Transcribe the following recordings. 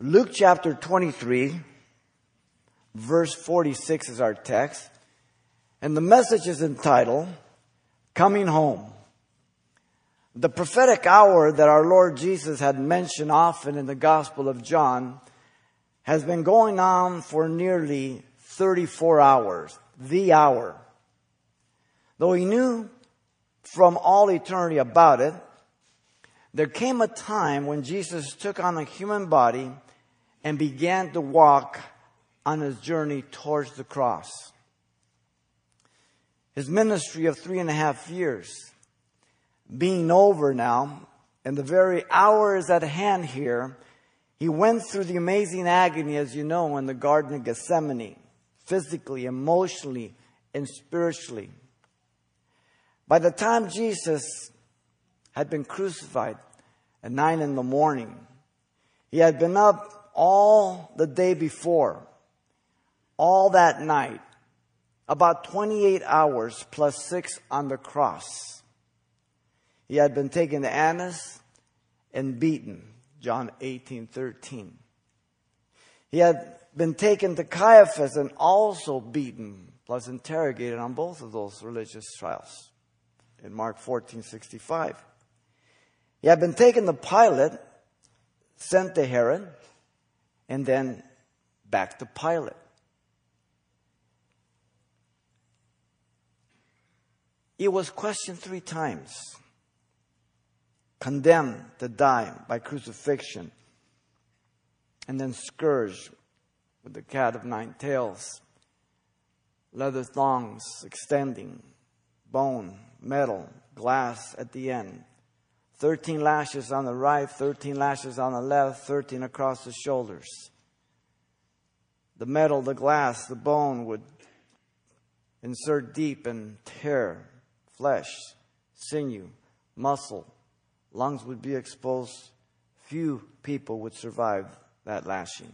Luke chapter 23, verse 46 is our text. And the message is entitled, Coming Home. The prophetic hour that our Lord Jesus had mentioned often in the Gospel of John has been going on for nearly 34 hours, the hour. Though he knew from all eternity about it, there came a time when Jesus took on a human body and began to walk on his journey towards the cross. His ministry of three and a half years being over now, and the very hour is at hand here, he went through the amazing agony, as you know, in the Garden of Gethsemane, physically, emotionally, and spiritually. By the time Jesus had been crucified at nine in the morning, he had been up all the day before, all that night, about 28 hours plus six on the cross. He had been taken to Annas and beaten, John 18, 13. He had been taken to Caiaphas and also beaten, plus interrogated on both of those religious trials in Mark 14, 65. He had been taken to Pilate, sent to Herod, and then back to Pilate. He was questioned three times, condemned to die by crucifixion, and then scourged with the cat of nine tails, leather thongs extending, bone, metal, glass at the end. 13 lashes on the right, 13 lashes on the left, 13 across the shoulders. The metal, the glass, the bone would insert deep and tear flesh, sinew, muscle, lungs would be exposed. Few people would survive that lashing.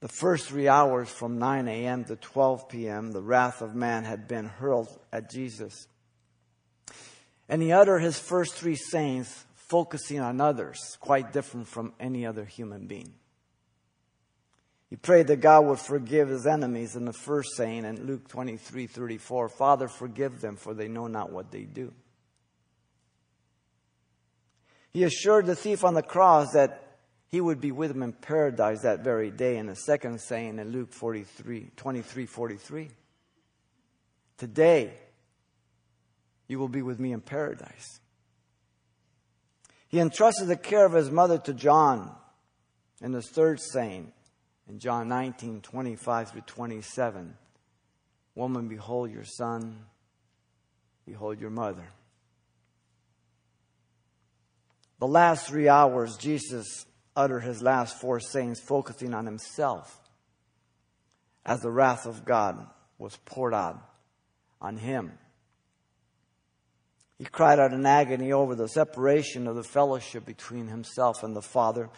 The first three hours from 9 a.m. to 12 p.m., the wrath of man had been hurled at Jesus. And he uttered his first three sayings focusing on others, quite different from any other human being. He prayed that God would forgive his enemies in the first saying in Luke 23 34, Father, forgive them, for they know not what they do. He assured the thief on the cross that he would be with him in paradise that very day in the second saying in Luke 43, 23 43. Today, you will be with me in paradise. He entrusted the care of his mother to John in the third saying in John 19, 25 through 27. Woman, behold your son, behold your mother. The last three hours, Jesus uttered his last four sayings, focusing on himself as the wrath of God was poured out on him. He cried out in agony over the separation of the fellowship between himself and the Father.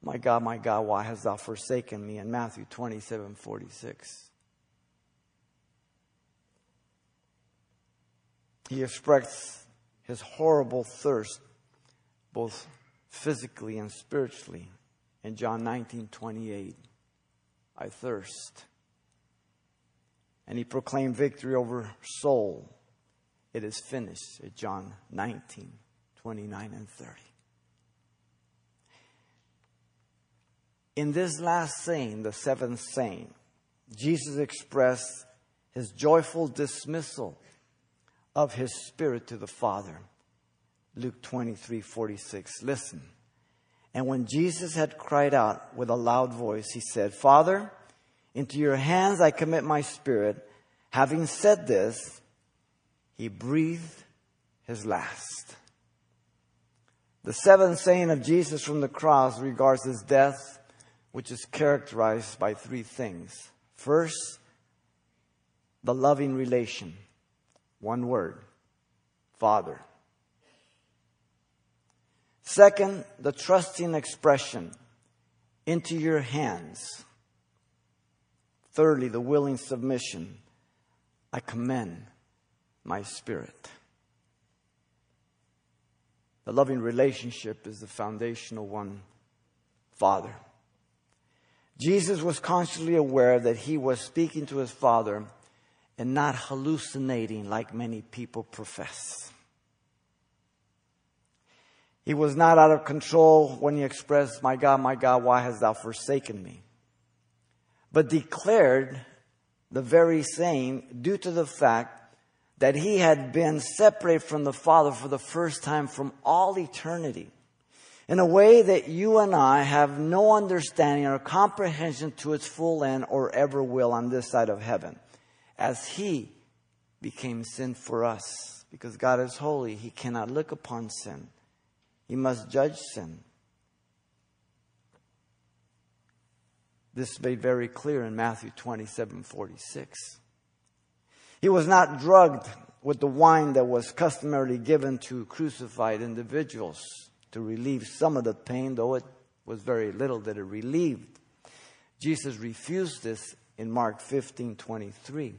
My God, my God, why hast thou forsaken me? In Matthew 27 46. He expressed his horrible thirst, both physically and spiritually, in John 19 28. I thirst. And he proclaimed victory over soul. It is finished at John 19 29 and 30. In this last saying, the seventh saying, Jesus expressed his joyful dismissal of his spirit to the Father. Luke 23 46. Listen. And when Jesus had cried out with a loud voice, he said, Father, into your hands I commit my spirit. Having said this, he breathed his last. The seventh saying of Jesus from the cross regards his death which is characterized by three things. First, the loving relation. One word. Father. Second, the trusting expression. Into your hands. Thirdly, the willing submission. I commend my spirit. The loving relationship is the foundational one, Father. Jesus was consciously aware that he was speaking to his Father and not hallucinating like many people profess. He was not out of control when he expressed, My God, my God, why hast thou forsaken me? But declared the very same due to the fact that he had been separated from the Father for the first time from all eternity in a way that you and I have no understanding or comprehension to its full end or ever will on this side of heaven. As he became sin for us, because God is holy, he cannot look upon sin. He must judge sin. This is made very clear in Matthew 27 46. He was not drugged with the wine that was customarily given to crucified individuals to relieve some of the pain, though it was very little that it relieved. Jesus refused this in Mark 15 23.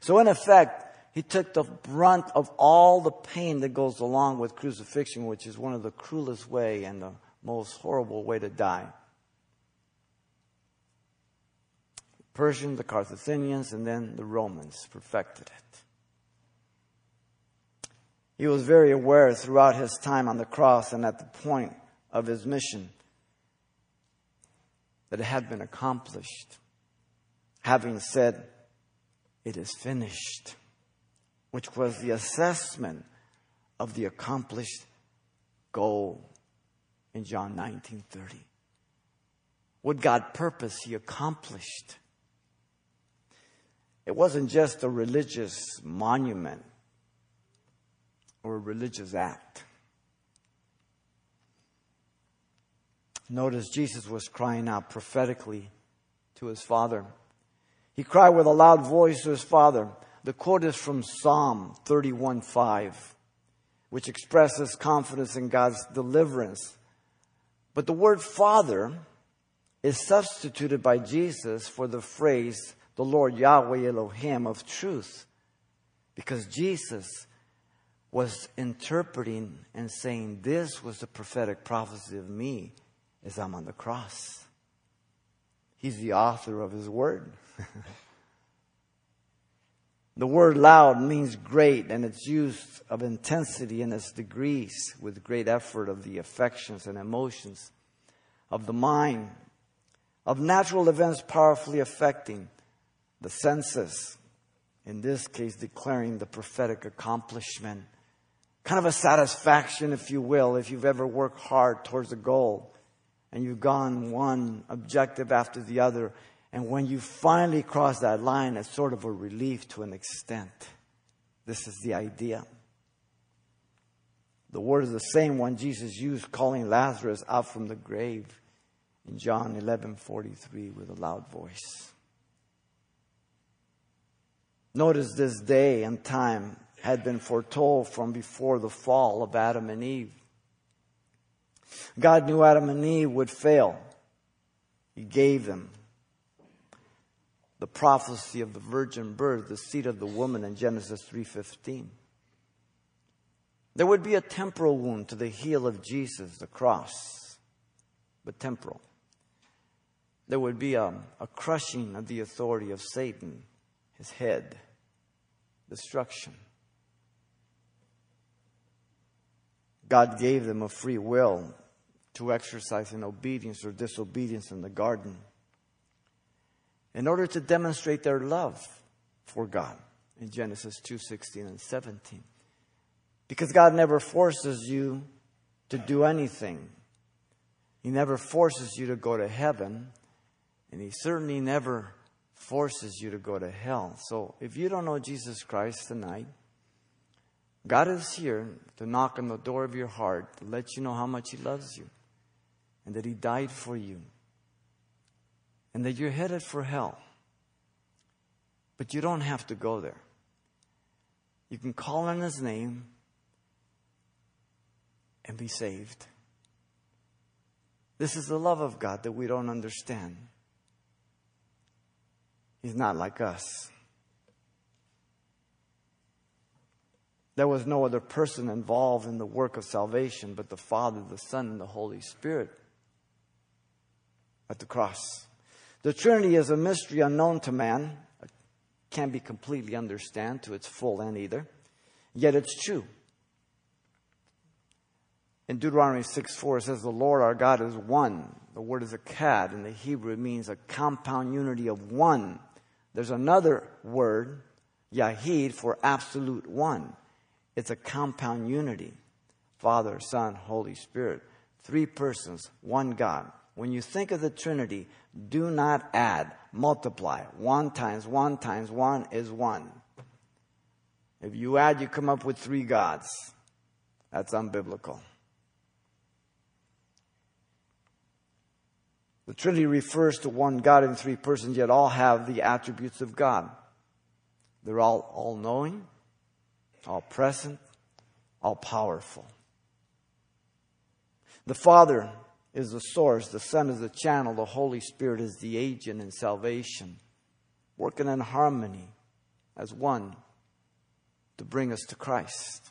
So, in effect, he took the brunt of all the pain that goes along with crucifixion, which is one of the cruelest way and the most horrible way to die. Persians, the Carthaginians, and then the Romans perfected it. He was very aware throughout his time on the cross and at the point of his mission that it had been accomplished. Having said, It is finished, which was the assessment of the accomplished goal in John 19:30. What God purposed, He accomplished. It wasn't just a religious monument or a religious act. Notice Jesus was crying out prophetically to his Father. He cried with a loud voice to his Father. The quote is from Psalm 31:5, which expresses confidence in God's deliverance. But the word Father is substituted by Jesus for the phrase the Lord Yahweh Elohim of truth. Because Jesus was interpreting and saying, This was the prophetic prophecy of me as I'm on the cross. He's the author of his word. the word loud means great, and it's used of intensity in its degrees with great effort of the affections and emotions of the mind, of natural events powerfully affecting the senses, in this case, declaring the prophetic accomplishment. Kind of a satisfaction, if you will, if you've ever worked hard towards a goal and you've gone one objective after the other. And when you finally cross that line, it's sort of a relief to an extent. This is the idea. The word is the same one Jesus used calling Lazarus out from the grave in John 11:43 with a loud voice. Notice this day and time had been foretold from before the fall of Adam and Eve. God knew Adam and Eve would fail. He gave them the prophecy of the virgin birth, the seed of the woman in Genesis 3:15. There would be a temporal wound to the heel of Jesus, the cross, but temporal. There would be a, a crushing of the authority of Satan, his head destruction. God gave them a free will to exercise in obedience or disobedience in the garden in order to demonstrate their love for God in Genesis 2:16 and 17. Because God never forces you to do anything. He never forces you to go to heaven, and he certainly never forces you to go to hell. So if you don't know Jesus Christ tonight, God is here to knock on the door of your heart to let you know how much He loves you and that He died for you and that you're headed for hell. But you don't have to go there. You can call on His name and be saved. This is the love of God that we don't understand. He's not like us. There was no other person involved in the work of salvation but the Father, the Son, and the Holy Spirit at the cross. The Trinity is a mystery unknown to man, can't be completely understood to its full end either, yet it's true. In Deuteronomy 6 4, it says, The Lord our God is one. The word is echad. In the Hebrew, it means a compound unity of one. There's another word, yahid, for absolute one. It's a compound unity Father, Son, Holy Spirit. Three persons, one God. When you think of the Trinity, do not add, multiply. One times one times one is one. If you add, you come up with three gods. That's unbiblical. The Trinity refers to one God in three persons, yet all have the attributes of God. They're all all knowing, all present, all powerful. The Father is the source, the Son is the channel, the Holy Spirit is the agent in salvation, working in harmony as one to bring us to Christ.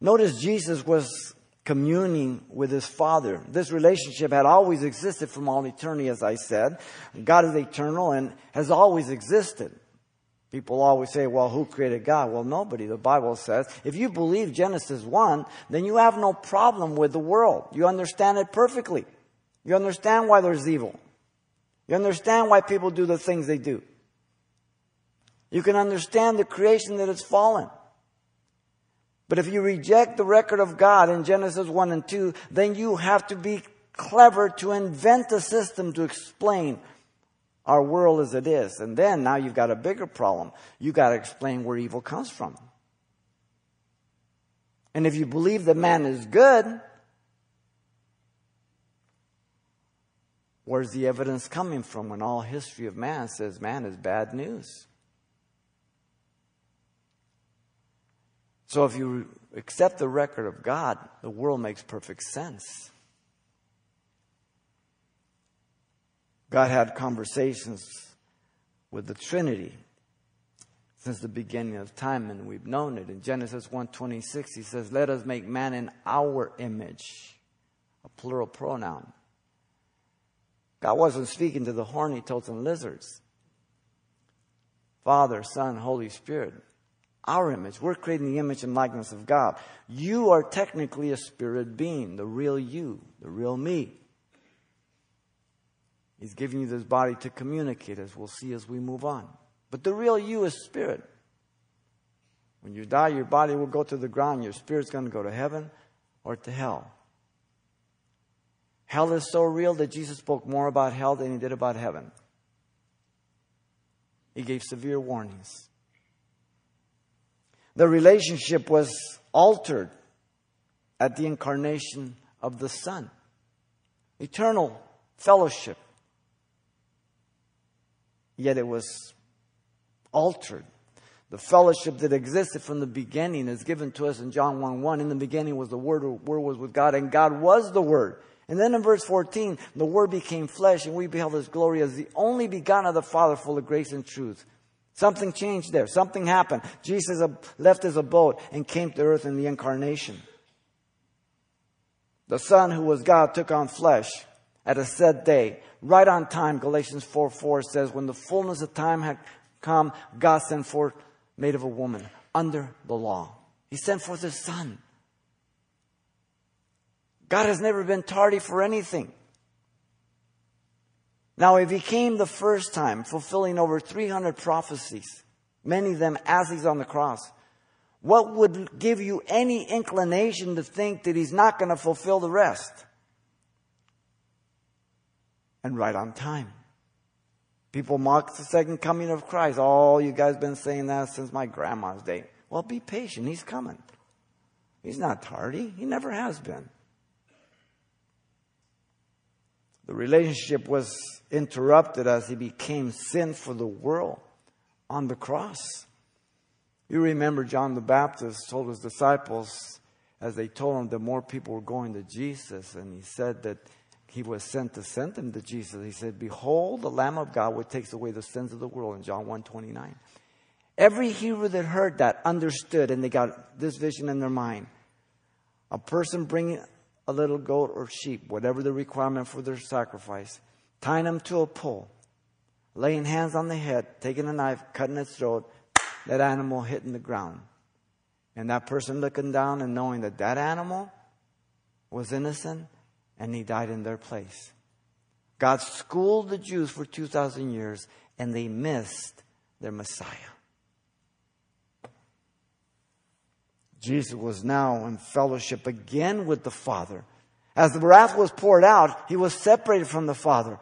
Notice Jesus was communing with his Father. This relationship had always existed from all eternity, as I said. God is eternal and has always existed. People always say, well, who created God? Well, nobody. The Bible says, if you believe Genesis 1, then you have no problem with the world. You understand it perfectly. You understand why there's evil. You understand why people do the things they do. You can understand the creation that has fallen. But if you reject the record of God in Genesis 1 and 2, then you have to be clever to invent a system to explain our world as it is. And then now you've got a bigger problem. You've got to explain where evil comes from. And if you believe that man is good, where's the evidence coming from when all history of man says man is bad news? So if you accept the record of God, the world makes perfect sense. God had conversations with the Trinity since the beginning of time and we've known it. In Genesis 1:26 he says, "Let us make man in our image." A plural pronoun. God wasn't speaking to the horny toads and lizards. Father, Son, Holy Spirit our image. We're creating the image and likeness of God. You are technically a spirit being, the real you, the real me. He's giving you this body to communicate, as we'll see as we move on. But the real you is spirit. When you die, your body will go to the ground, your spirit's going to go to heaven or to hell. Hell is so real that Jesus spoke more about hell than he did about heaven. He gave severe warnings. The relationship was altered at the incarnation of the Son. Eternal fellowship. Yet it was altered. The fellowship that existed from the beginning is given to us in John 1 1. In the beginning was the Word, the Word was with God, and God was the Word. And then in verse 14, the Word became flesh, and we beheld His glory as the only begotten of the Father, full of grace and truth. Something changed there. Something happened. Jesus left his abode and came to earth in the incarnation. The Son who was God took on flesh at a set day, right on time. Galatians 4 4 says, When the fullness of time had come, God sent forth, made of a woman, under the law. He sent forth his Son. God has never been tardy for anything. Now, if he came the first time, fulfilling over 300 prophecies, many of them as he's on the cross, what would give you any inclination to think that he's not going to fulfill the rest? And right on time. People mock the second coming of Christ. Oh, you guys been saying that since my grandma's day. Well, be patient. He's coming. He's not tardy. He never has been. The relationship was interrupted as he became sin for the world on the cross. You remember John the Baptist told his disciples as they told him that more people were going to Jesus, and he said that he was sent to send them to Jesus. He said, Behold, the Lamb of God which takes away the sins of the world in John 1 29. Every Hebrew that heard that understood, and they got this vision in their mind. A person bringing a little goat or sheep, whatever the requirement for their sacrifice, tying them to a pole, laying hands on the head, taking a knife, cutting its throat, that animal hitting the ground. And that person looking down and knowing that that animal was innocent and he died in their place. God schooled the Jews for 2,000 years and they missed their Messiah. Jesus was now in fellowship again with the Father. As the wrath was poured out, he was separated from the Father.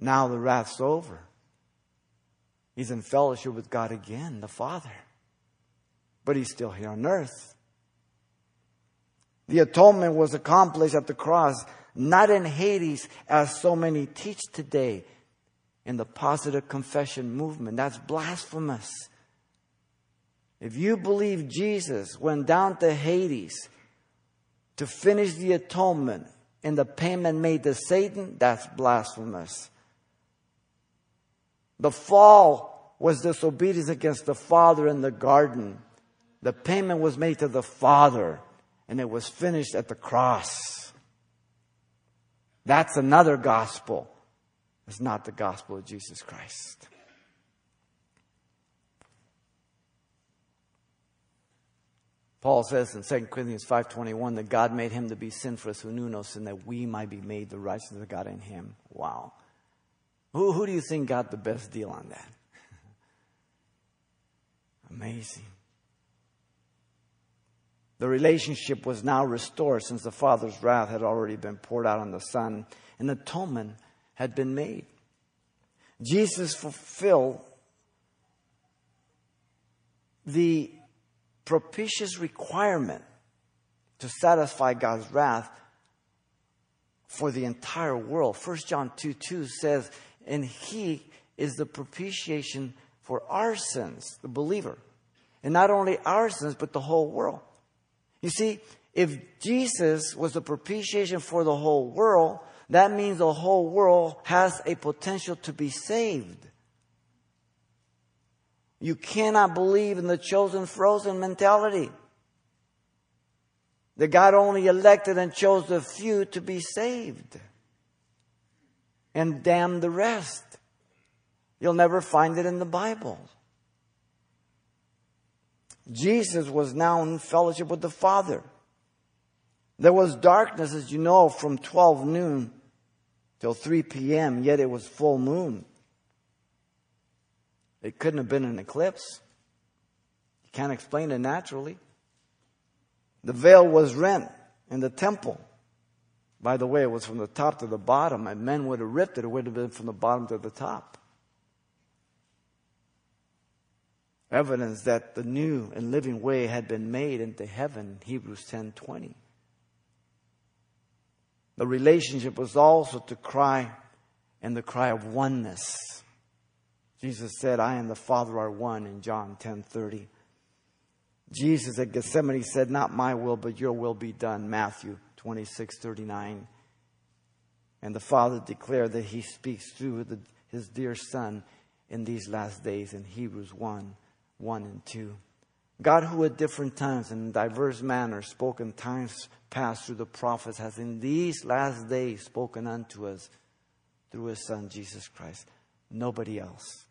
Now the wrath's over. He's in fellowship with God again, the Father. But he's still here on earth. The atonement was accomplished at the cross, not in Hades, as so many teach today in the positive confession movement. That's blasphemous. If you believe Jesus went down to Hades to finish the atonement and the payment made to Satan, that's blasphemous. The fall was disobedience against the Father in the garden. The payment was made to the Father, and it was finished at the cross. That's another gospel. It's not the gospel of Jesus Christ. Paul says in 2 Corinthians 5.21 that God made him to be sin for us who knew no sin that we might be made the righteousness of God in him. Wow. Who, who do you think got the best deal on that? Amazing. The relationship was now restored since the Father's wrath had already been poured out on the Son, and atonement had been made. Jesus fulfilled the propitious requirement to satisfy God's wrath for the entire world. 1 John 2 2 says, and he is the propitiation for our sins, the believer. And not only our sins, but the whole world. You see, if Jesus was the propitiation for the whole world, that means the whole world has a potential to be saved. You cannot believe in the chosen frozen mentality. That God only elected and chose the few to be saved and damn the rest. You'll never find it in the Bible. Jesus was now in fellowship with the Father. There was darkness, as you know, from 12 noon till 3 p.m., yet it was full moon. It couldn't have been an eclipse. You can't explain it naturally. The veil was rent in the temple. By the way, it was from the top to the bottom, and men would have ripped it, it would have been from the bottom to the top. Evidence that the new and living way had been made into heaven, Hebrews 10:20. The relationship was also to cry and the cry of oneness. Jesus said, I and the Father are one in John 10:30. Jesus at Gethsemane said, Not my will, but your will be done. Matthew 26:39 And the Father declared that He speaks through the, His dear Son in these last days in Hebrews 1 1 and 2. God, who at different times and in diverse manners spoke in times past through the prophets, has in these last days spoken unto us through His Son, Jesus Christ. Nobody else.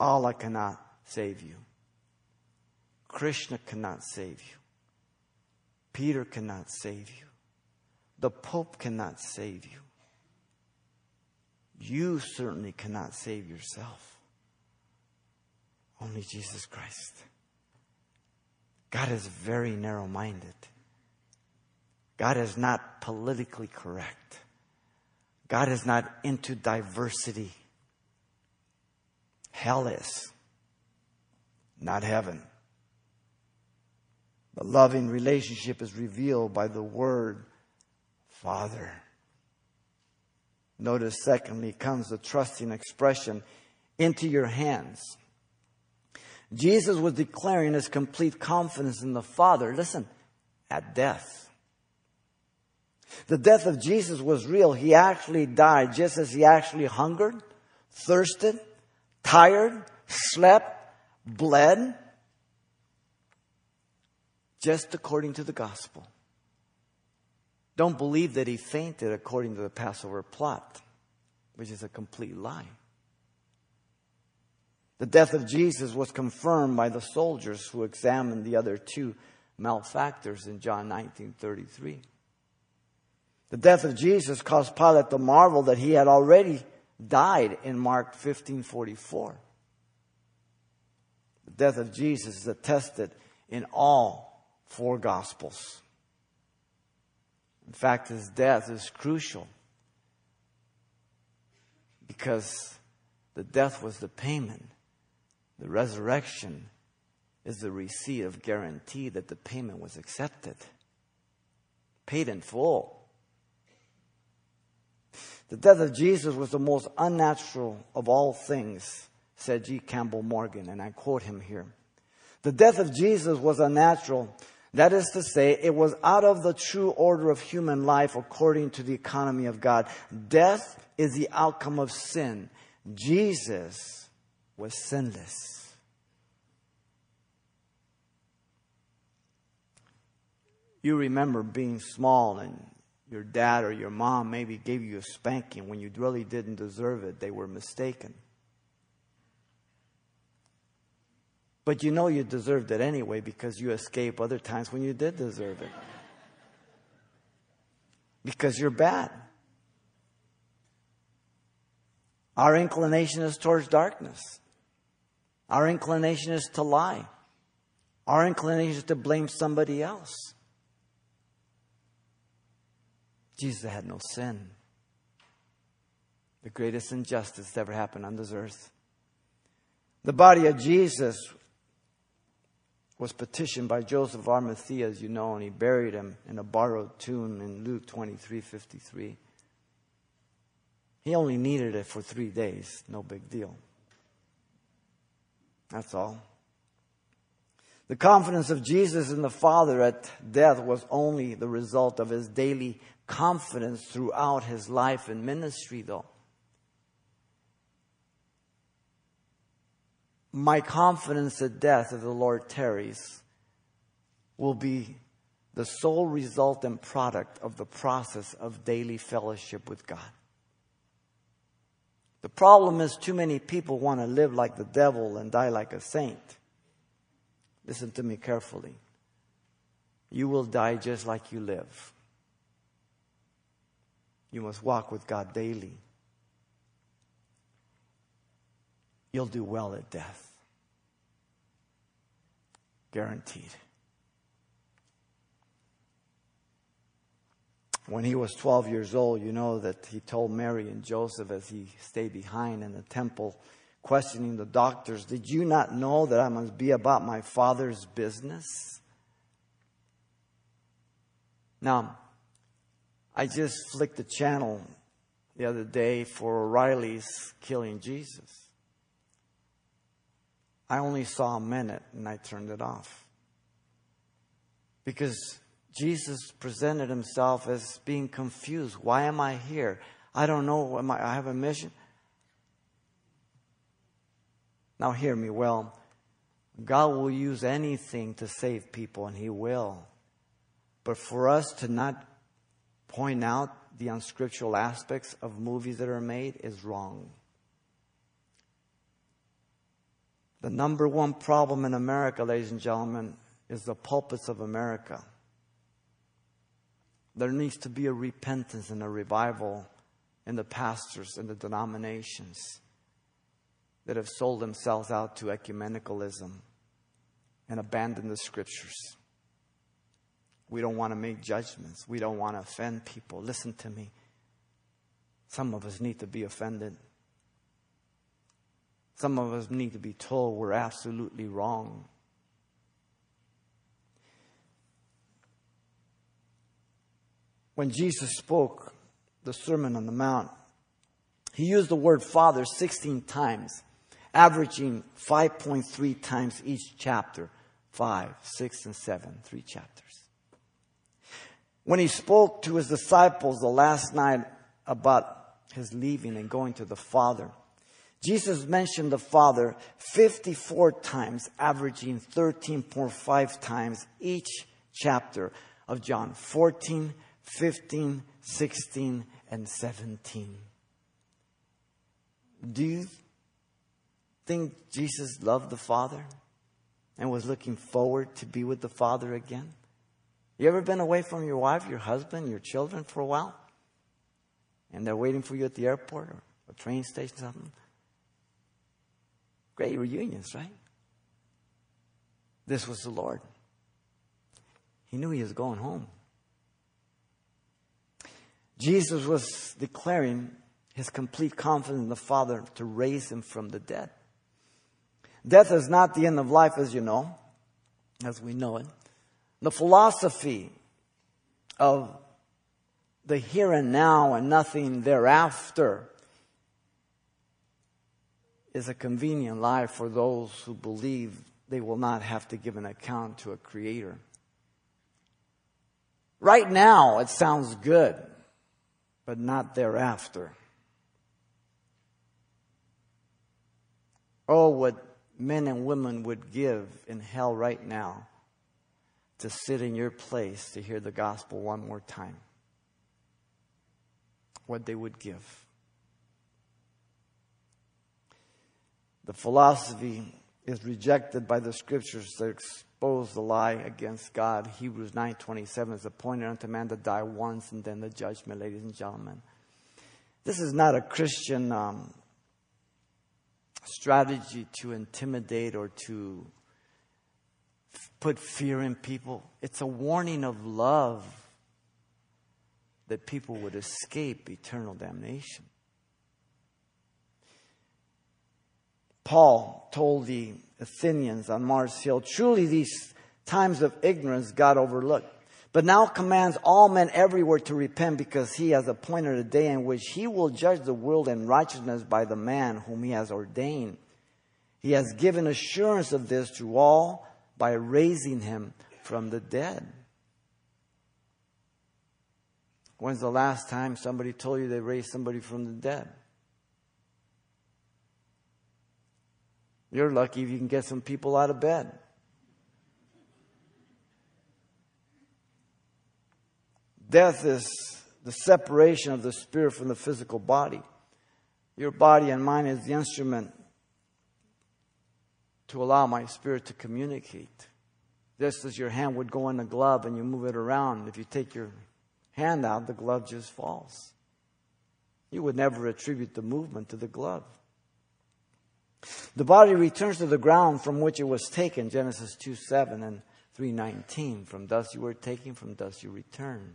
Allah cannot save you. Krishna cannot save you. Peter cannot save you. The Pope cannot save you. You certainly cannot save yourself. Only Jesus Christ. God is very narrow minded. God is not politically correct. God is not into diversity. Hell is, not heaven. The loving relationship is revealed by the word Father. Notice, secondly, comes the trusting expression into your hands. Jesus was declaring his complete confidence in the Father. Listen, at death. The death of Jesus was real. He actually died just as he actually hungered, thirsted, tired, slept, bled, just according to the gospel. Don't believe that he fainted according to the Passover plot, which is a complete lie. The death of Jesus was confirmed by the soldiers who examined the other two malefactors in John 19:33. The death of Jesus caused Pilate to marvel that he had already died in Mark 15:44. The death of Jesus is attested in all four gospels. In fact, his death is crucial because the death was the payment. The resurrection is the receipt of guarantee that the payment was accepted, paid in full. The death of Jesus was the most unnatural of all things, said G. Campbell Morgan, and I quote him here. The death of Jesus was unnatural. That is to say, it was out of the true order of human life according to the economy of God. Death is the outcome of sin. Jesus was sinless. You remember being small and your dad or your mom maybe gave you a spanking when you really didn't deserve it. They were mistaken. But you know you deserved it anyway because you escape other times when you did deserve it. Because you're bad. Our inclination is towards darkness. Our inclination is to lie. Our inclination is to blame somebody else. Jesus had no sin. The greatest injustice that ever happened on this earth. The body of Jesus was petitioned by Joseph Arimathea, as you know, and he buried him in a borrowed tomb in Luke 23 53. He only needed it for three days, no big deal. That's all. The confidence of Jesus in the Father at death was only the result of his daily confidence throughout his life and ministry, though. My confidence at death, if the Lord tarries, will be the sole result and product of the process of daily fellowship with God. The problem is, too many people want to live like the devil and die like a saint. Listen to me carefully. You will die just like you live. You must walk with God daily. You'll do well at death. Guaranteed. When he was 12 years old, you know that he told Mary and Joseph as he stayed behind in the temple, questioning the doctors, Did you not know that I must be about my father's business? Now, I just flicked the channel the other day for O'Reilly's killing Jesus. I only saw a minute and I turned it off. Because Jesus presented himself as being confused. Why am I here? I don't know. Am I, I have a mission. Now, hear me well. God will use anything to save people, and He will. But for us to not point out the unscriptural aspects of movies that are made is wrong. The number one problem in America, ladies and gentlemen, is the pulpits of America. There needs to be a repentance and a revival in the pastors and the denominations that have sold themselves out to ecumenicalism and abandoned the scriptures. We don't want to make judgments. We don't want to offend people. Listen to me. Some of us need to be offended. Some of us need to be told we're absolutely wrong. When Jesus spoke the Sermon on the Mount, he used the word Father 16 times, averaging 5.3 times each chapter. Five, six, and seven, three chapters. When he spoke to his disciples the last night about his leaving and going to the Father, Jesus mentioned the Father 54 times, averaging 13.5 times each chapter of John 14, 15, 16, and 17. Do you think Jesus loved the Father and was looking forward to be with the Father again? You ever been away from your wife, your husband, your children for a while? And they're waiting for you at the airport or a train station something? Great reunions, right? This was the Lord. He knew he was going home. Jesus was declaring his complete confidence in the Father to raise him from the dead. Death is not the end of life, as you know, as we know it. The philosophy of the here and now and nothing thereafter is a convenient lie for those who believe they will not have to give an account to a creator. Right now, it sounds good, but not thereafter. Oh, what men and women would give in hell right now to sit in your place to hear the gospel one more time. What they would give. The philosophy is rejected by the scriptures that expose the lie against God. Hebrews 9:27 is appointed unto man to die once and then the judgment, ladies and gentlemen. This is not a Christian um, strategy to intimidate or to f- put fear in people. It's a warning of love that people would escape eternal damnation. Paul told the Athenians on Mars Hill, truly these times of ignorance God overlooked, but now commands all men everywhere to repent because he has appointed a day in which he will judge the world in righteousness by the man whom he has ordained. He has given assurance of this to all by raising him from the dead. When's the last time somebody told you they raised somebody from the dead? You're lucky if you can get some people out of bed. Death is the separation of the spirit from the physical body. Your body and mind is the instrument to allow my spirit to communicate. Just as your hand would go in a glove and you move it around, if you take your hand out, the glove just falls. You would never attribute the movement to the glove. The body returns to the ground from which it was taken, Genesis 2 7 and 319. From dust you were taken, from dust you return.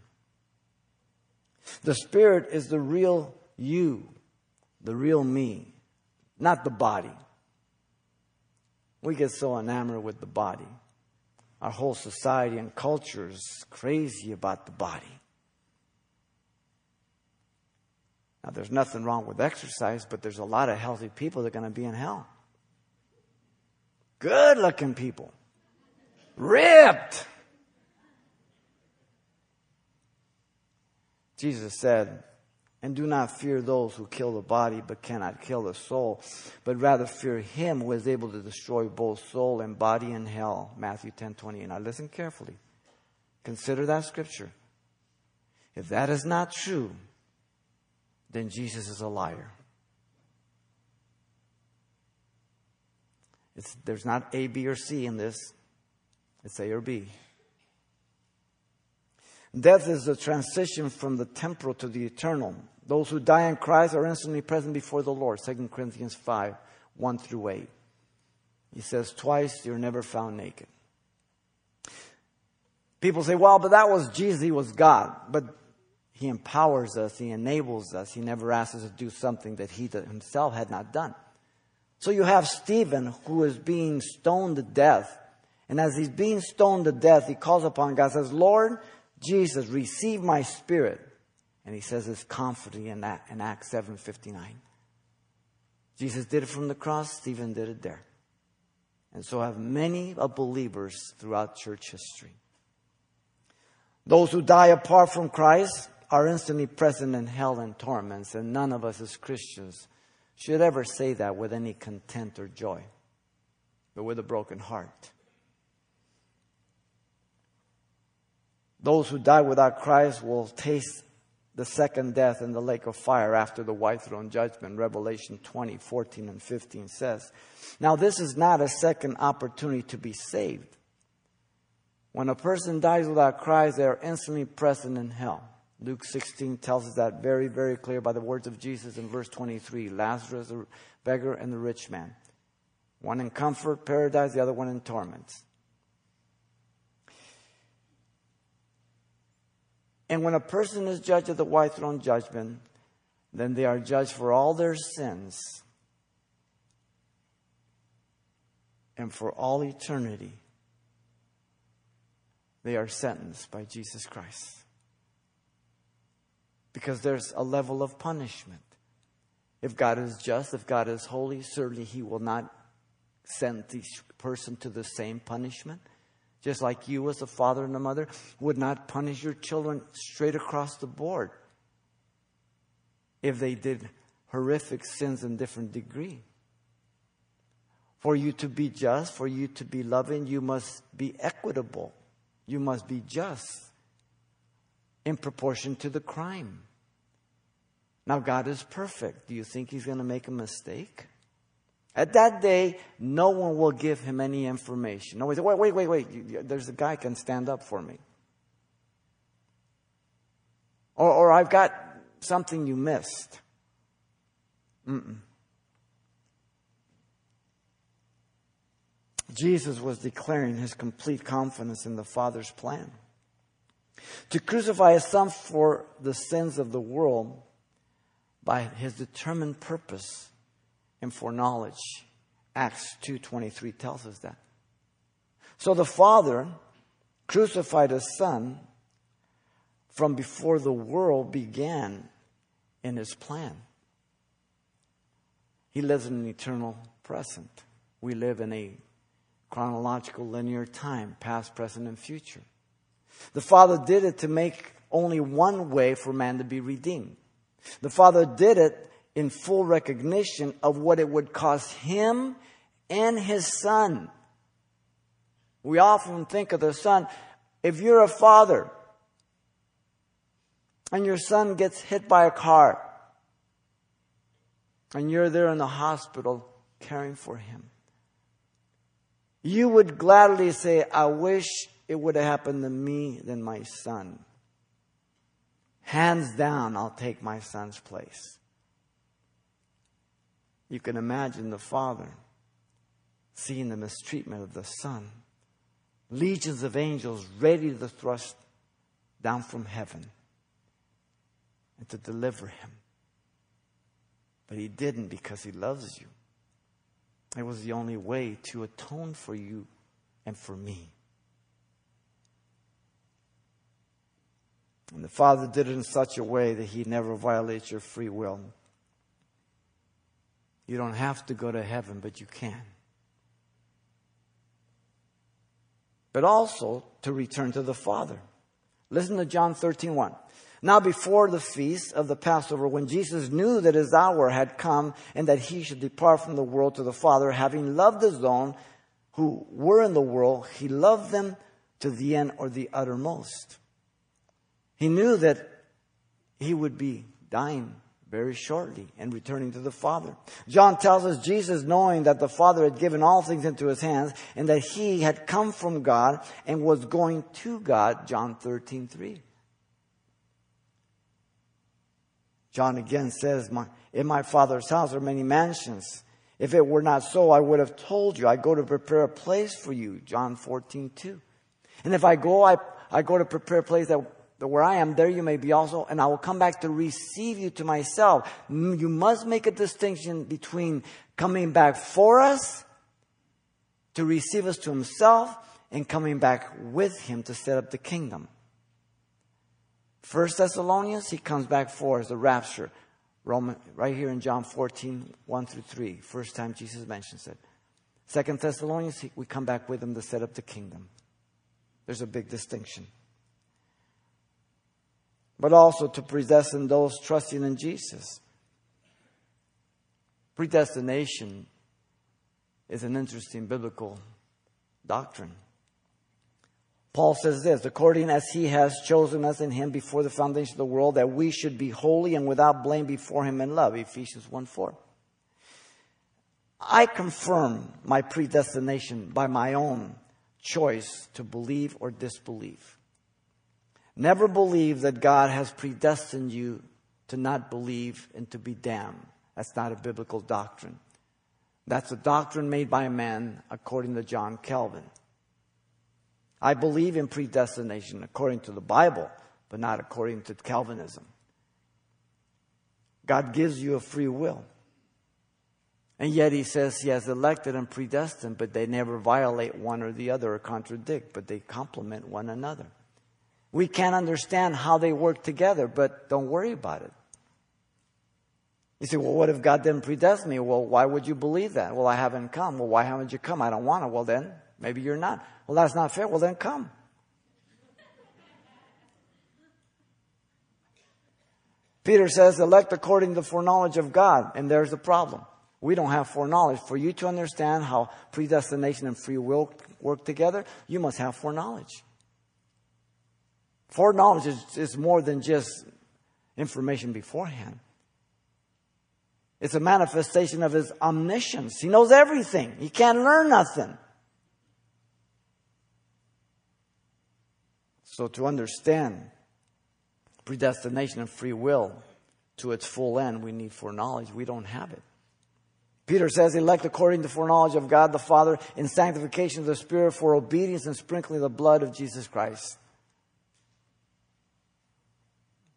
The spirit is the real you, the real me, not the body. We get so enamored with the body. Our whole society and culture is crazy about the body. Now, there's nothing wrong with exercise, but there's a lot of healthy people that are going to be in hell. Good looking people. Ripped. Jesus said, and do not fear those who kill the body but cannot kill the soul, but rather fear him who is able to destroy both soul and body in hell. Matthew 10 20. Now listen carefully. Consider that scripture. If that is not true, then Jesus is a liar. It's, there's not A, B, or C in this. It's A or B. Death is the transition from the temporal to the eternal. Those who die in Christ are instantly present before the Lord. 2 Corinthians 5 1 through 8. He says, Twice you're never found naked. People say, well, but that was Jesus, he was God. But he empowers us, He enables us. He never asks us to do something that He Himself had not done. So you have Stephen who is being stoned to death. And as he's being stoned to death, he calls upon God, says, Lord Jesus, receive my spirit. And he says this confidently in, that, in Acts 7.59. Jesus did it from the cross, Stephen did it there. And so have many of believers throughout church history. Those who die apart from Christ are instantly present in hell and torments, and none of us as Christians should ever say that with any content or joy, but with a broken heart. Those who die without Christ will taste the second death in the lake of fire after the white throne judgment. Revelation 20, 14, and 15 says. Now, this is not a second opportunity to be saved. When a person dies without Christ, they are instantly present in hell. Luke 16 tells us that very, very clear by the words of Jesus in verse 23 Lazarus, the beggar, and the rich man. One in comfort, paradise, the other one in torments. And when a person is judged at the white throne judgment, then they are judged for all their sins and for all eternity. They are sentenced by Jesus Christ. Because there's a level of punishment. If God is just, if God is holy, certainly He will not send each person to the same punishment. Just like you, as a father and a mother, would not punish your children straight across the board if they did horrific sins in different degree. For you to be just, for you to be loving, you must be equitable. You must be just in proportion to the crime. Now, God is perfect. Do you think He's going to make a mistake? At that day, no one will give him any information. No wait, wait, wait, wait. There's a guy can stand up for me. Or, or I've got something you missed. Mm-mm. Jesus was declaring his complete confidence in the Father's plan. To crucify his son for the sins of the world by his determined purpose and foreknowledge. Acts 2:23 tells us that. So the Father crucified his son from before the world began in his plan. He lives in an eternal present. We live in a chronological linear time, past, present, and future. The Father did it to make only one way for man to be redeemed. The Father did it in full recognition of what it would cost him and his son. We often think of the son. If you're a father and your son gets hit by a car and you're there in the hospital caring for him, you would gladly say, I wish it would have happened to me than my son. Hands down, I'll take my son's place. You can imagine the father seeing the mistreatment of the son. Legions of angels ready to thrust down from heaven and to deliver him. But he didn't because he loves you. It was the only way to atone for you and for me. And the Father did it in such a way that He never violates your free will. You don't have to go to heaven, but you can. But also to return to the Father. Listen to John 13 1. Now, before the feast of the Passover, when Jesus knew that his hour had come and that he should depart from the world to the Father, having loved his own who were in the world, he loved them to the end or the uttermost. He knew that he would be dying very shortly and returning to the Father. John tells us Jesus, knowing that the Father had given all things into his hands and that he had come from God and was going to God, John 13, 3. John again says, In my Father's house are many mansions. If it were not so, I would have told you. I go to prepare a place for you, John 14, 2. And if I go, I, I go to prepare a place that that where I am, there you may be also, and I will come back to receive you to myself. You must make a distinction between coming back for us, to receive us to himself, and coming back with him to set up the kingdom. First Thessalonians, he comes back for us, the rapture. Roman, right here in John 14, 1 through 3. First time Jesus mentions it. Second Thessalonians, we come back with him to set up the kingdom. There's a big distinction but also to predestine those trusting in Jesus. Predestination is an interesting biblical doctrine. Paul says this, according as he has chosen us in him before the foundation of the world, that we should be holy and without blame before him in love. Ephesians 1 4. I confirm my predestination by my own choice to believe or disbelieve. Never believe that God has predestined you to not believe and to be damned. That's not a biblical doctrine. That's a doctrine made by a man according to John Calvin. I believe in predestination according to the Bible, but not according to Calvinism. God gives you a free will. And yet he says he has elected and predestined, but they never violate one or the other or contradict, but they complement one another. We can't understand how they work together, but don't worry about it. You say, well, what if God didn't predestine me? Well, why would you believe that? Well, I haven't come. Well, why haven't you come? I don't want to. Well, then, maybe you're not. Well, that's not fair. Well, then come. Peter says, elect according to the foreknowledge of God. And there's the problem. We don't have foreknowledge. For you to understand how predestination and free will work together, you must have foreknowledge. Foreknowledge is, is more than just information beforehand. It's a manifestation of his omniscience. He knows everything. He can't learn nothing. So to understand predestination and free will to its full end, we need foreknowledge. We don't have it. Peter says, elect according to foreknowledge of God the Father in sanctification of the Spirit for obedience and sprinkling the blood of Jesus Christ.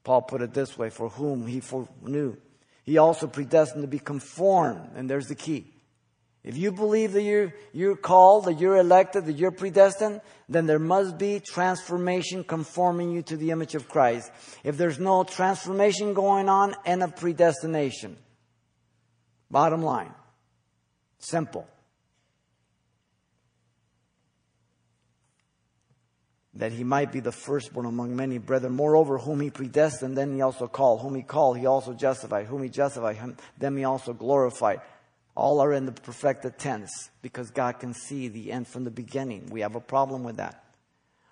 Paul put it this way, for whom he foreknew he also predestined to be conformed. And there's the key. If you believe that you're, you're called, that you're elected, that you're predestined, then there must be transformation conforming you to the image of Christ. If there's no transformation going on, and a predestination. Bottom line. Simple. That he might be the firstborn among many brethren. Moreover, whom he predestined, then he also called. Whom he called, he also justified. Whom he justified, him, them he also glorified. All are in the perfected tense because God can see the end from the beginning. We have a problem with that.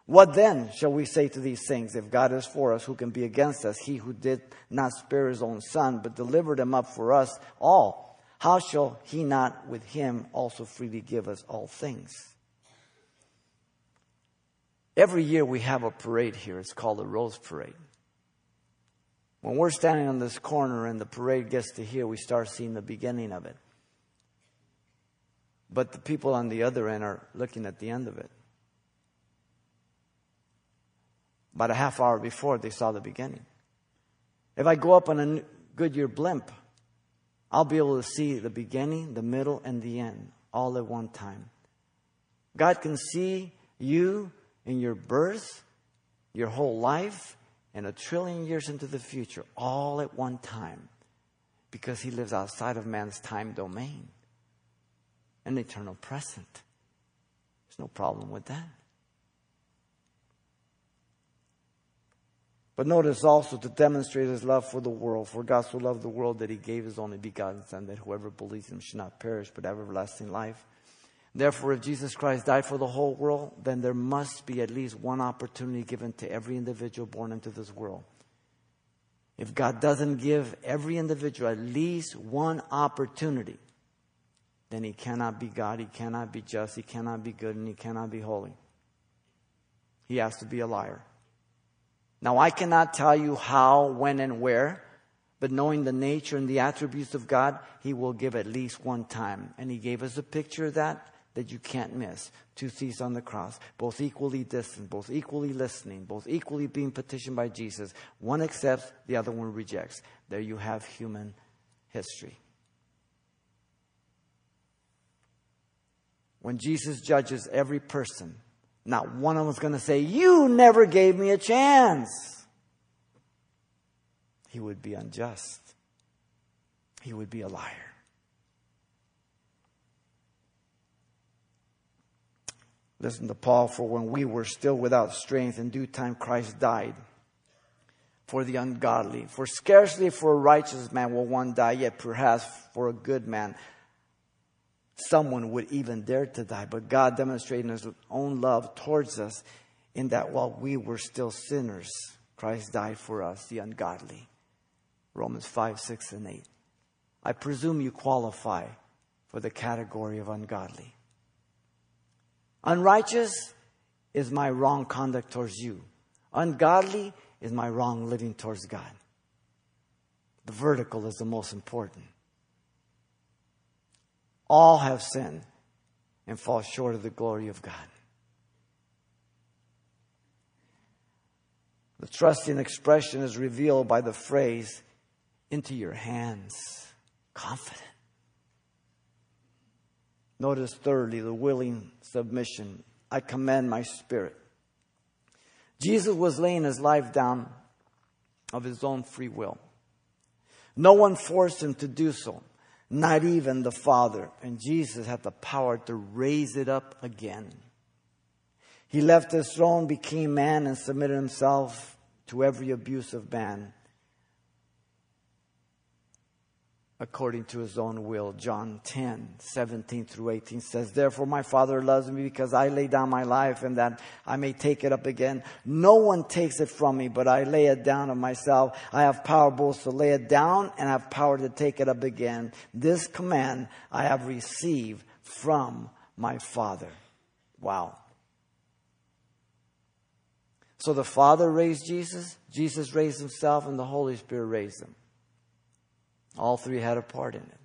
What then shall we say to these things? If God is for us, who can be against us? He who did not spare his own son, but delivered him up for us all, how shall he not with him also freely give us all things? Every year we have a parade here. It's called the Rose Parade. When we're standing on this corner and the parade gets to here, we start seeing the beginning of it. But the people on the other end are looking at the end of it. About a half hour before, they saw the beginning. If I go up on a Goodyear blimp, I'll be able to see the beginning, the middle, and the end all at one time. God can see you in your birth, your whole life, and a trillion years into the future, all at one time, because He lives outside of man's time domain, an eternal present. There's no problem with that. But notice also to demonstrate his love for the world. For God so loved the world that he gave his only begotten Son, that whoever believes him should not perish, but have everlasting life. Therefore, if Jesus Christ died for the whole world, then there must be at least one opportunity given to every individual born into this world. If God doesn't give every individual at least one opportunity, then he cannot be God, he cannot be just, he cannot be good, and he cannot be holy. He has to be a liar. Now, I cannot tell you how, when, and where, but knowing the nature and the attributes of God, he will give at least one time. And he gave us a picture of that that you can't miss. Two thieves on the cross, both equally distant, both equally listening, both equally being petitioned by Jesus. One accepts, the other one rejects. There you have human history. When Jesus judges every person, not one of them is going to say, You never gave me a chance. He would be unjust. He would be a liar. Listen to Paul, for when we were still without strength, in due time Christ died for the ungodly. For scarcely for a righteous man will one die, yet perhaps for a good man someone would even dare to die. But God demonstrating his own love towards us in that while we were still sinners, Christ died for us, the ungodly. Romans 5, 6, and 8. I presume you qualify for the category of ungodly. Unrighteous is my wrong conduct towards you. Ungodly is my wrong living towards God. The vertical is the most important. All have sinned and fall short of the glory of God. The trusting expression is revealed by the phrase, into your hands, confident. Notice thirdly, the willing submission. I command my spirit. Jesus was laying his life down of his own free will. No one forced him to do so, not even the Father. And Jesus had the power to raise it up again. He left his throne, became man, and submitted himself to every abuse of man according to his own will. John 10, 17 through 18 says, Therefore my Father loves me because I lay down my life and that I may take it up again. No one takes it from me, but I lay it down of myself. I have power both to lay it down and have power to take it up again. This command I have received from my Father. Wow. So the Father raised Jesus, Jesus raised himself, and the Holy Spirit raised him. All three had a part in it.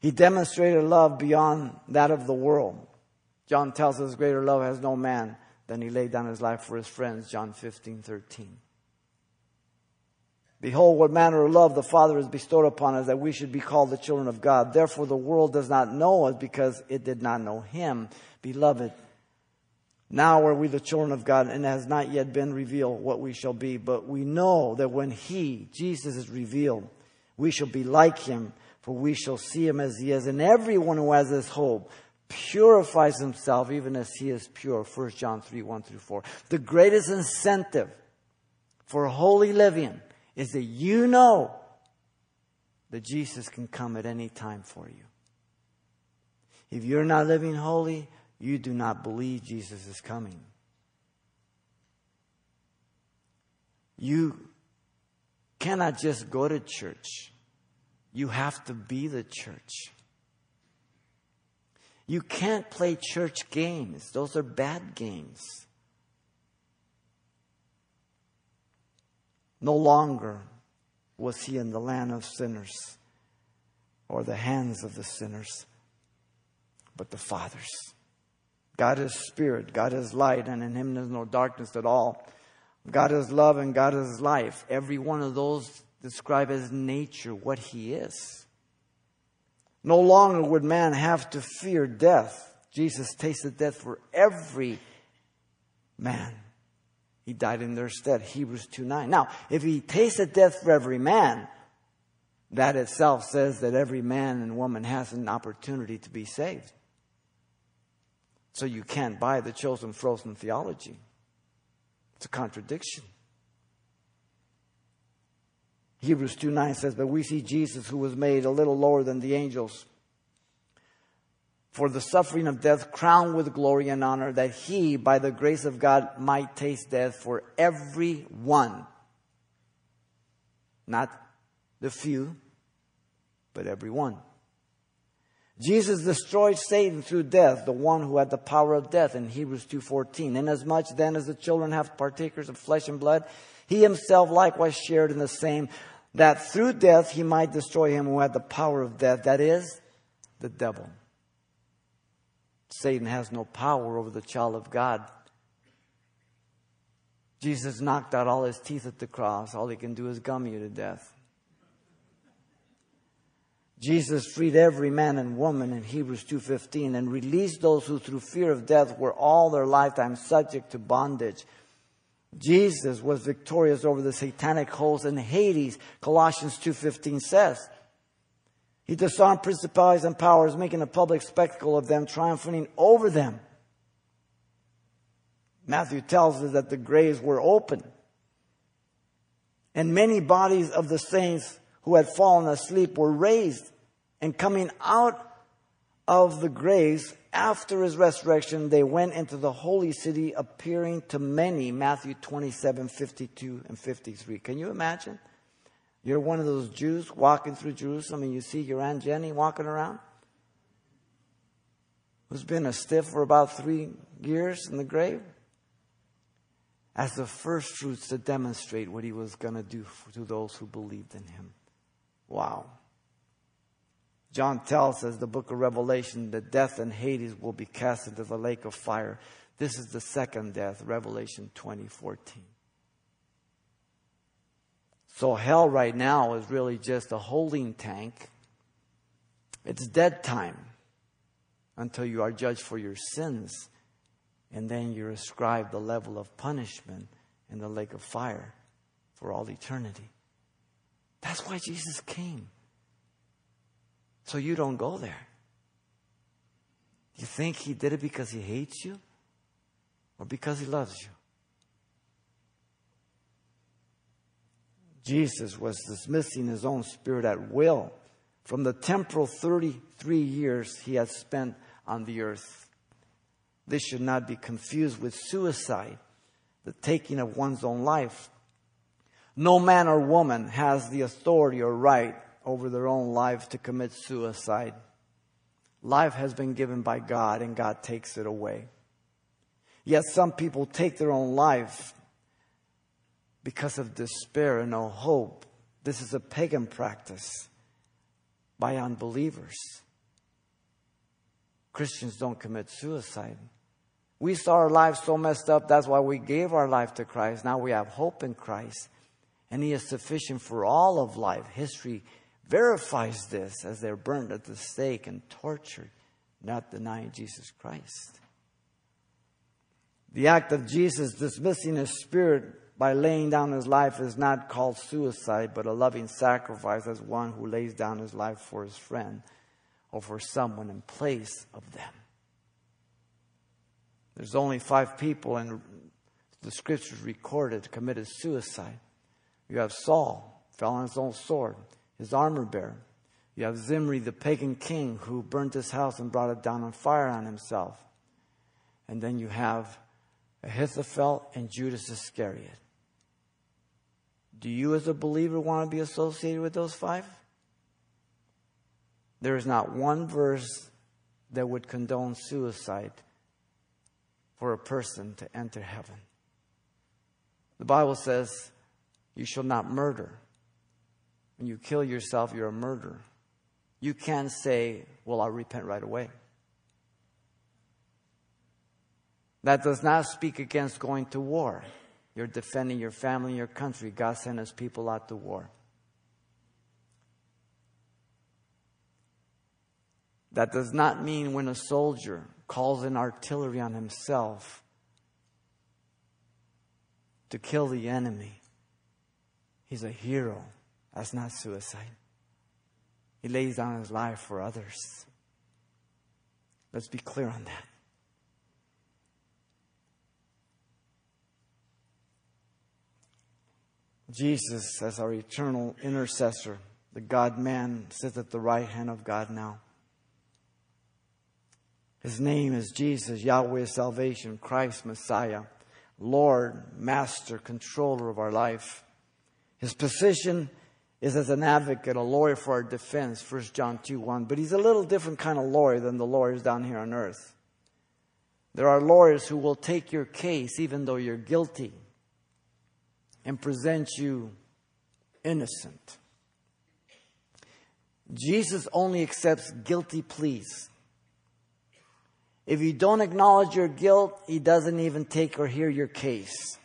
He demonstrated love beyond that of the world. John tells us greater love has no man than he laid down his life for his friends, John 15, 13. Behold, what manner of love the Father has bestowed upon us that we should be called the children of God. Therefore, the world does not know us because it did not know him. Beloved, now are we the children of God, and it has not yet been revealed what we shall be. But we know that when He, Jesus, is revealed, we shall be like Him, for we shall see Him as He is. And everyone who has this hope purifies himself even as He is pure. 1 John 3 1 through 4. The greatest incentive for holy living is that you know that Jesus can come at any time for you. If you're not living holy, you do not believe Jesus is coming. You cannot just go to church. You have to be the church. You can't play church games. Those are bad games. No longer was he in the land of sinners or the hands of the sinners, but the Father's. God is spirit, God is light, and in him there's no darkness at all. God is love and God is life. Every one of those describe as nature what he is. No longer would man have to fear death. Jesus tasted death for every man. He died in their stead. Hebrews 2 9. Now, if he tasted death for every man, that itself says that every man and woman has an opportunity to be saved. So you can't buy the chosen frozen theology. It's a contradiction. Hebrews 2 9 says, But we see Jesus, who was made a little lower than the angels, for the suffering of death, crowned with glory and honor, that he, by the grace of God, might taste death for every one. Not the few, but every one. Jesus destroyed Satan through death, the one who had the power of death in Hebrews 2:14. Inasmuch then as the children have partakers of flesh and blood, he himself likewise shared in the same that through death he might destroy him who had the power of death, that is the devil. Satan has no power over the child of God. Jesus knocked out all his teeth at the cross. All he can do is gum you to death. Jesus freed every man and woman in Hebrews 2:15 and released those who through fear of death were all their lifetime subject to bondage. Jesus was victorious over the satanic hosts in Hades, Colossians 2:15 says. He disarmed principalities and powers, making a public spectacle of them, triumphing over them. Matthew tells us that the graves were open And many bodies of the saints who had fallen asleep were raised. And coming out of the graves after his resurrection, they went into the holy city, appearing to many. Matthew 27, 52 and 53. Can you imagine? You're one of those Jews walking through Jerusalem and you see your Aunt Jenny walking around, who's been a stiff for about three years in the grave as the first fruits to demonstrate what he was going to do to those who believed in him. Wow. John tells us the book of Revelation that death and Hades will be cast into the lake of fire. This is the second death, Revelation 2014. So hell right now is really just a holding tank. It's dead time until you are judged for your sins and then you're ascribed the level of punishment in the lake of fire for all eternity. That's why Jesus came. So you don't go there. You think he did it because he hates you or because he loves you? Jesus was dismissing his own spirit at will from the temporal 33 years he had spent on the earth. This should not be confused with suicide, the taking of one's own life. No man or woman has the authority or right over their own life to commit suicide. Life has been given by God and God takes it away. Yet some people take their own life because of despair and no hope. This is a pagan practice by unbelievers. Christians don't commit suicide. We saw our lives so messed up, that's why we gave our life to Christ. Now we have hope in Christ, and He is sufficient for all of life. History verifies this as they're burned at the stake and tortured, not denying Jesus Christ. The act of Jesus dismissing His Spirit by laying down His life is not called suicide, but a loving sacrifice as one who lays down His life for His friend or for someone in place of them. There's only five people in the scriptures recorded committed suicide. You have Saul, fell on his own sword, his armor bearer. You have Zimri, the pagan king, who burnt his house and brought it down on fire on himself. And then you have Ahithophel and Judas Iscariot. Do you, as a believer, want to be associated with those five? There is not one verse that would condone suicide for a person to enter heaven. The Bible says, You shall not murder. When you kill yourself, you're a murderer. You can't say, Well, I'll repent right away. That does not speak against going to war. You're defending your family your country. God sent his people out to war. That does not mean when a soldier calls in artillery on himself to kill the enemy. He's a hero. That's not suicide. He lays down his life for others. Let's be clear on that. Jesus, as our eternal intercessor, the God man, sits at the right hand of God now. His name is Jesus, Yahweh salvation, Christ Messiah, Lord, Master, controller of our life. His position is as an advocate, a lawyer for our defense, 1 John 2 1. But he's a little different kind of lawyer than the lawyers down here on earth. There are lawyers who will take your case even though you're guilty and present you innocent. Jesus only accepts guilty pleas. If you don't acknowledge your guilt, he doesn't even take or hear your case.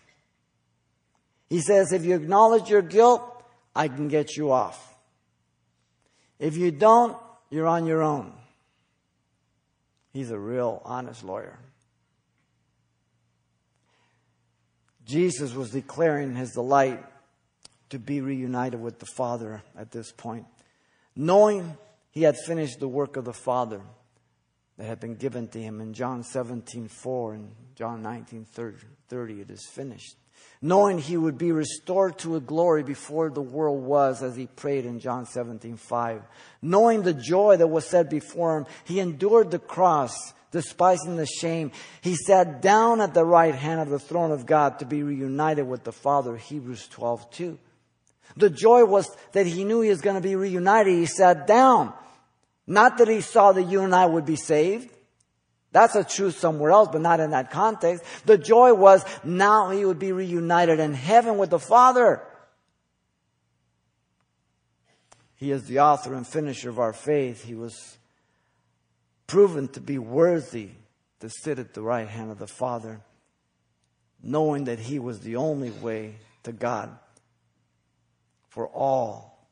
He says, if you acknowledge your guilt, I can get you off. If you don't, you're on your own. He's a real honest lawyer. Jesus was declaring his delight to be reunited with the Father at this point, knowing he had finished the work of the Father that had been given to him in John 17 4 and John 19 30, it is finished. Knowing he would be restored to a glory before the world was, as he prayed in John 17, 5. Knowing the joy that was set before him, he endured the cross, despising the shame. He sat down at the right hand of the throne of God to be reunited with the Father, Hebrews 12, 2. The joy was that he knew he was going to be reunited. He sat down. Not that he saw that you and I would be saved. That's a truth somewhere else, but not in that context. The joy was now he would be reunited in heaven with the Father. He is the author and finisher of our faith. He was proven to be worthy to sit at the right hand of the Father, knowing that he was the only way to God for all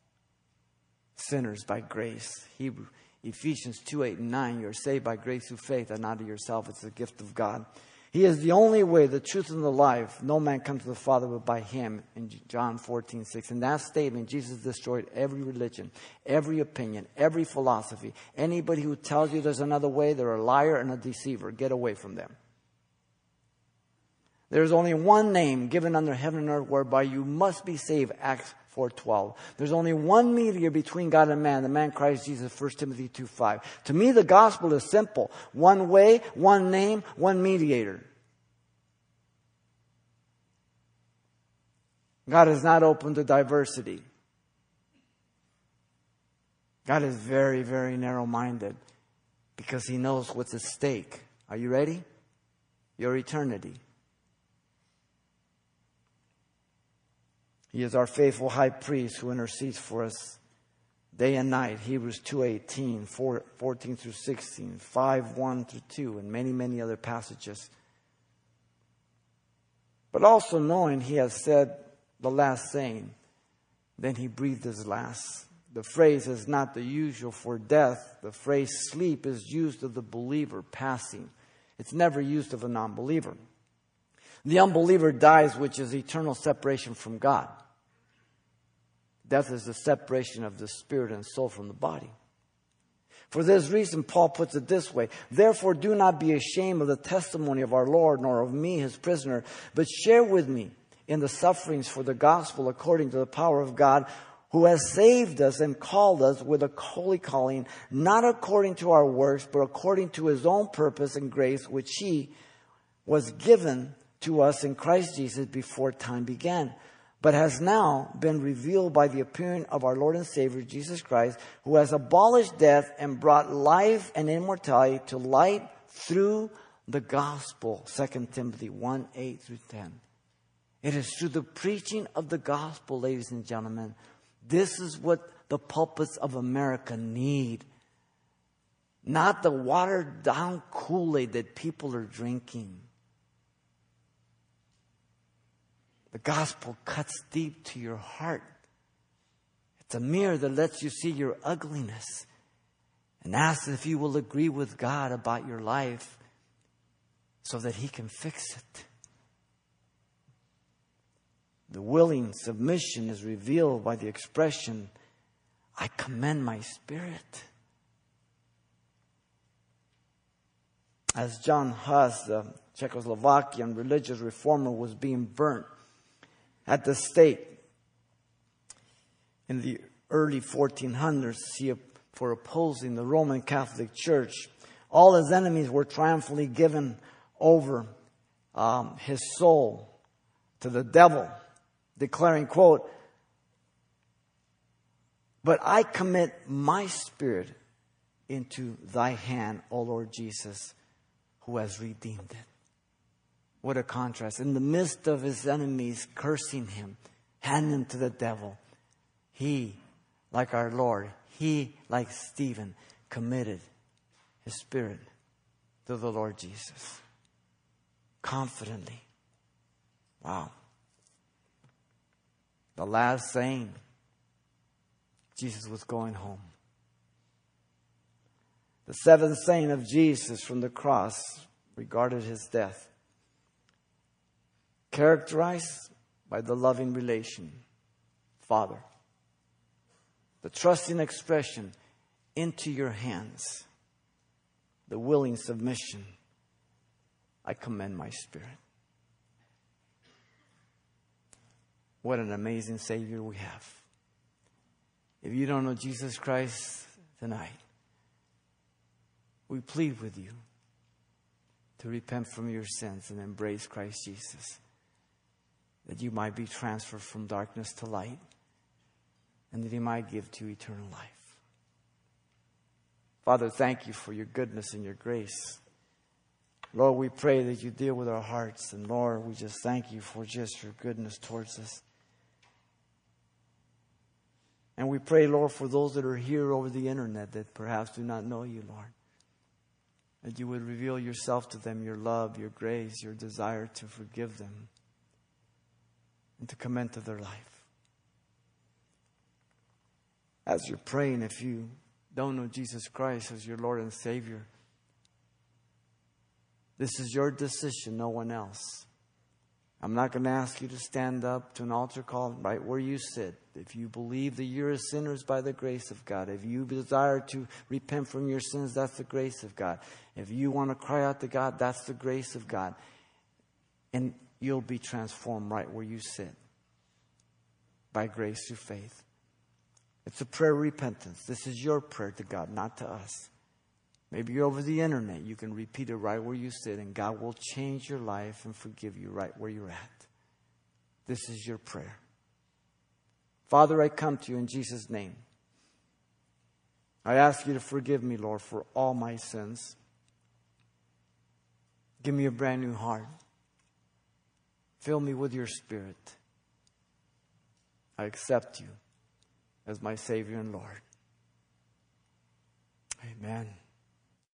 sinners by grace. Hebrew, Ephesians 2 8 and 9. You're saved by grace through faith and not of yourself. It's a gift of God. He is the only way, the truth, and the life. No man comes to the Father but by him in John 14 6. In that statement, Jesus destroyed every religion, every opinion, every philosophy. Anybody who tells you there's another way, they're a liar and a deceiver. Get away from them. There's only one name given under heaven and earth whereby you must be saved. Acts 4.12. There's only one mediator between God and man, the man Christ Jesus, 1 Timothy 2.5. To me, the gospel is simple. One way, one name, one mediator. God is not open to diversity. God is very, very narrow minded because He knows what's at stake. Are you ready? Your eternity. He is our faithful high priest who intercedes for us day and night. Hebrews 2.18, 14 through 16, 5, 1 through 2, and many, many other passages. But also knowing he has said the last saying, then he breathed his last. The phrase is not the usual for death. The phrase sleep is used of the believer passing. It's never used of a non believer. The unbeliever dies, which is eternal separation from God. Death is the separation of the spirit and soul from the body. For this reason, Paul puts it this way Therefore, do not be ashamed of the testimony of our Lord, nor of me, his prisoner, but share with me in the sufferings for the gospel according to the power of God, who has saved us and called us with a holy calling, not according to our works, but according to his own purpose and grace, which he was given to us in Christ Jesus before time began, but has now been revealed by the appearing of our Lord and Savior Jesus Christ, who has abolished death and brought life and immortality to light through the gospel. 2 Timothy 1 8 through 10. It is through the preaching of the gospel, ladies and gentlemen. This is what the pulpits of America need. Not the watered down Kool Aid that people are drinking. The gospel cuts deep to your heart. It's a mirror that lets you see your ugliness and asks if you will agree with God about your life so that He can fix it. The willing submission is revealed by the expression, I commend my spirit. As John Hus, the Czechoslovakian religious reformer, was being burnt at the stake in the early 1400s for opposing the Roman Catholic Church. All his enemies were triumphantly given over um, his soul to the devil, declaring, quote, but I commit my spirit into thy hand, O Lord Jesus, who has redeemed it. What a contrast. In the midst of his enemies cursing him, handing him to the devil, he, like our Lord, he, like Stephen, committed his spirit to the Lord Jesus. Confidently. Wow. The last saying, Jesus was going home. The seventh saying of Jesus from the cross regarded his death characterized by the loving relation, Father. The trusting expression, into your hands. The willing submission, I commend my spirit. What an amazing Savior we have. If you don't know Jesus Christ tonight, we plead with you to repent from your sins and embrace Christ Jesus, that you might be transferred from darkness to light, and that He might give to eternal life. Father, thank you for your goodness and your grace. Lord, we pray that you deal with our hearts, and Lord, we just thank you for just your goodness towards us. And we pray, Lord, for those that are here over the internet that perhaps do not know you, Lord that you would reveal yourself to them, your love, your grace, your desire to forgive them and to come into their life. As you're praying, if you don't know Jesus Christ as your Lord and Savior, this is your decision, no one else. I'm not going to ask you to stand up to an altar call right where you sit. If you believe that you're a sinner, it's by the grace of God. If you desire to repent from your sins, that's the grace of God. If you want to cry out to God, that's the grace of God. And you'll be transformed right where you sit by grace through faith. It's a prayer of repentance. This is your prayer to God, not to us. Maybe you're over the internet. You can repeat it right where you sit, and God will change your life and forgive you right where you're at. This is your prayer. Father, I come to you in Jesus' name. I ask you to forgive me, Lord, for all my sins. Give me a brand new heart. Fill me with your spirit. I accept you as my Savior and Lord. Amen.